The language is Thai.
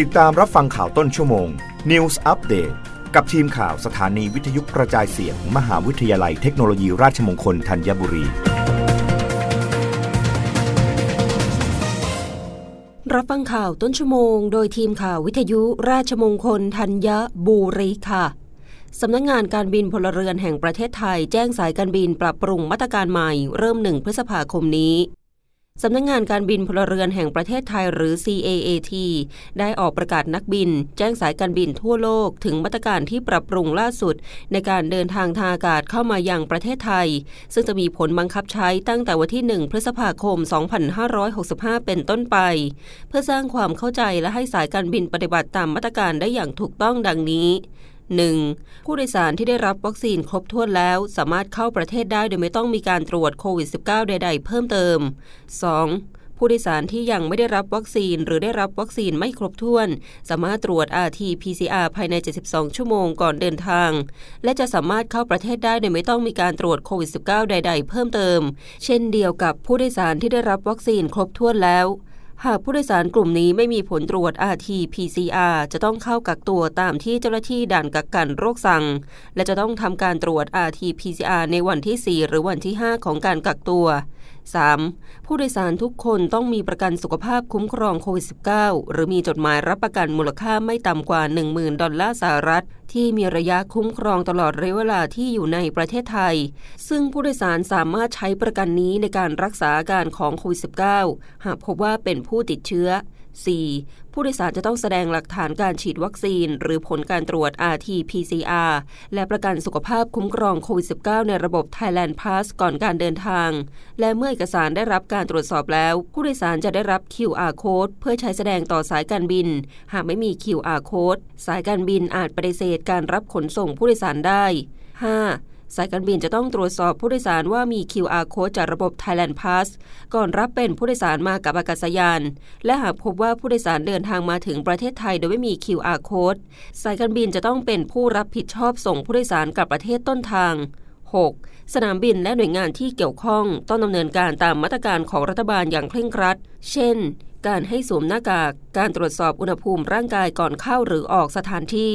ติดตามรับฟังข่าวต้นชั่วโมง News Update กับทีมข่าวสถานีวิทยุกระจายเสียงมมหาวิทยาลัยเทคโนโลยีราชมงคลธัญบุรี รับฟังข่าวต้นชั่วโมง โดยทีมข่าววิทยุราชมงคลธัญบุรีค่ะสำนักงงานการบินพลเรือนแห่งประเทศไทย แจ้งสายการบินปรับปรุงมาตรการใหม่เริ่มหนึ่งพฤษภาคมนี้ สำนักงงานการบินพลเรือนแห่งประเทศไทยหรือ CAAT ได้ออกประกาศนักบิน แจ้งสายการบินทั่วโลกถึงมาตรการที่ปรับปรุงล่าสุด ในการเดินทางทางอากาศเข้ามายังประเทศไทย ซึ่งจะมีผลบังคับใช้ตั้งแต่วันที่ 1 พฤษภาคม 2565 เป็นต้นไป เพื่อสร้างความเข้าใจและให้สายการบินปฏิบัติตามมาตรการได้อย่างถูกต้องดังนี้ 1. ผู้โดยสารที่ได้รับวัคซีนครบถ้วนแล้ว สามารถเข้าประเทศได้โดยไม่ต้องมีการตรวจโควิด -19 ใด ๆ เพิ่มเติม 2. ผู้โดยสารที่ยังไม่ได้รับวัคซีนหรือได้รับวัคซีนไม่ครบถ้วน สามารถตรวจ RT-PCR ภายใน 72 ชั่วโมงก่อนเดินทาง และจะสามารถเข้าประเทศได้โดยไม่ต้องมีการตรวจโควิด -19 ใด ๆ เพิ่มเติม เช่นเดียวกับผู้โดยสารที่ได้รับวัคซีนครบถ้วนแล้ว หากผู้โดยสารกลุ่มนี้ไม่มีผลตรวจ RT-PCR จะต้องเข้ากักตัวตามที่เจ้าหน้าที่ด่านกักกันโรคสั่ง และจะต้องทำการตรวจ RT-PCR ในวันที่ 4 หรือวันที่ 5 ของการกักตัว 3. ผู้โดยสารทุกคนต้องมีประกันสุขภาพคุ้มครองโควิด -19 หรือมีจดหมายรับประกันมูลค่าไม่ต่ำกว่า 10,000 ดอลลาร์สหรัฐ ที่มีระยะคุ้มครองตลอดระยะเวลาที่อยู่ในประเทศไทย ซึ่งผู้โดยสารสามารถใช้ประกันนี้ในการรักษาอาการของโควิด -19 หากพบว่าเป็นผู้ติดเชื้อ 4. ผู้โดยสารจะต้องแสดงหลักฐานการฉีดวัคซีน หรือผลการตรวจ RT-PCR และประกันสุขภาพคุ้มครองโควิด -19 ในระบบ Thailand Pass ก่อนการเดินทาง และเมื่อเอกสารได้รับการตรวจสอบแล้ว ผู้โดยสารจะได้รับ QR code เพื่อใช้แสดงต่อสายการบิน หากไม่มี QR code สายการบินอาจปฏิเสธการรับขนส่งผู้โดยสารได้ 5. สายการบินจะต้องตรวจสอบผู้โดยสารว่ามี QR code จากระบบ Thailand Pass ก่อนรับเป็นผู้โดยสารมากับอากาศยาน และหากพบว่าผู้โดยสารเดินทางมาถึงประเทศไทย โดยไม่มี QR code สายการบินจะต้องเป็นผู้รับผิดชอบส่งผู้โดยสารกลับประเทศต้นทาง 6. สนามบินและหน่วยงานที่เกี่ยวข้องต้องดำเนินการตามมาตรการของรัฐบาลอย่างเคร่งครัด เช่น การให้สวมหน้ากาก การตรวจสอบอุณหภูมิร่างกายก่อนเข้าหรือออกสถานที่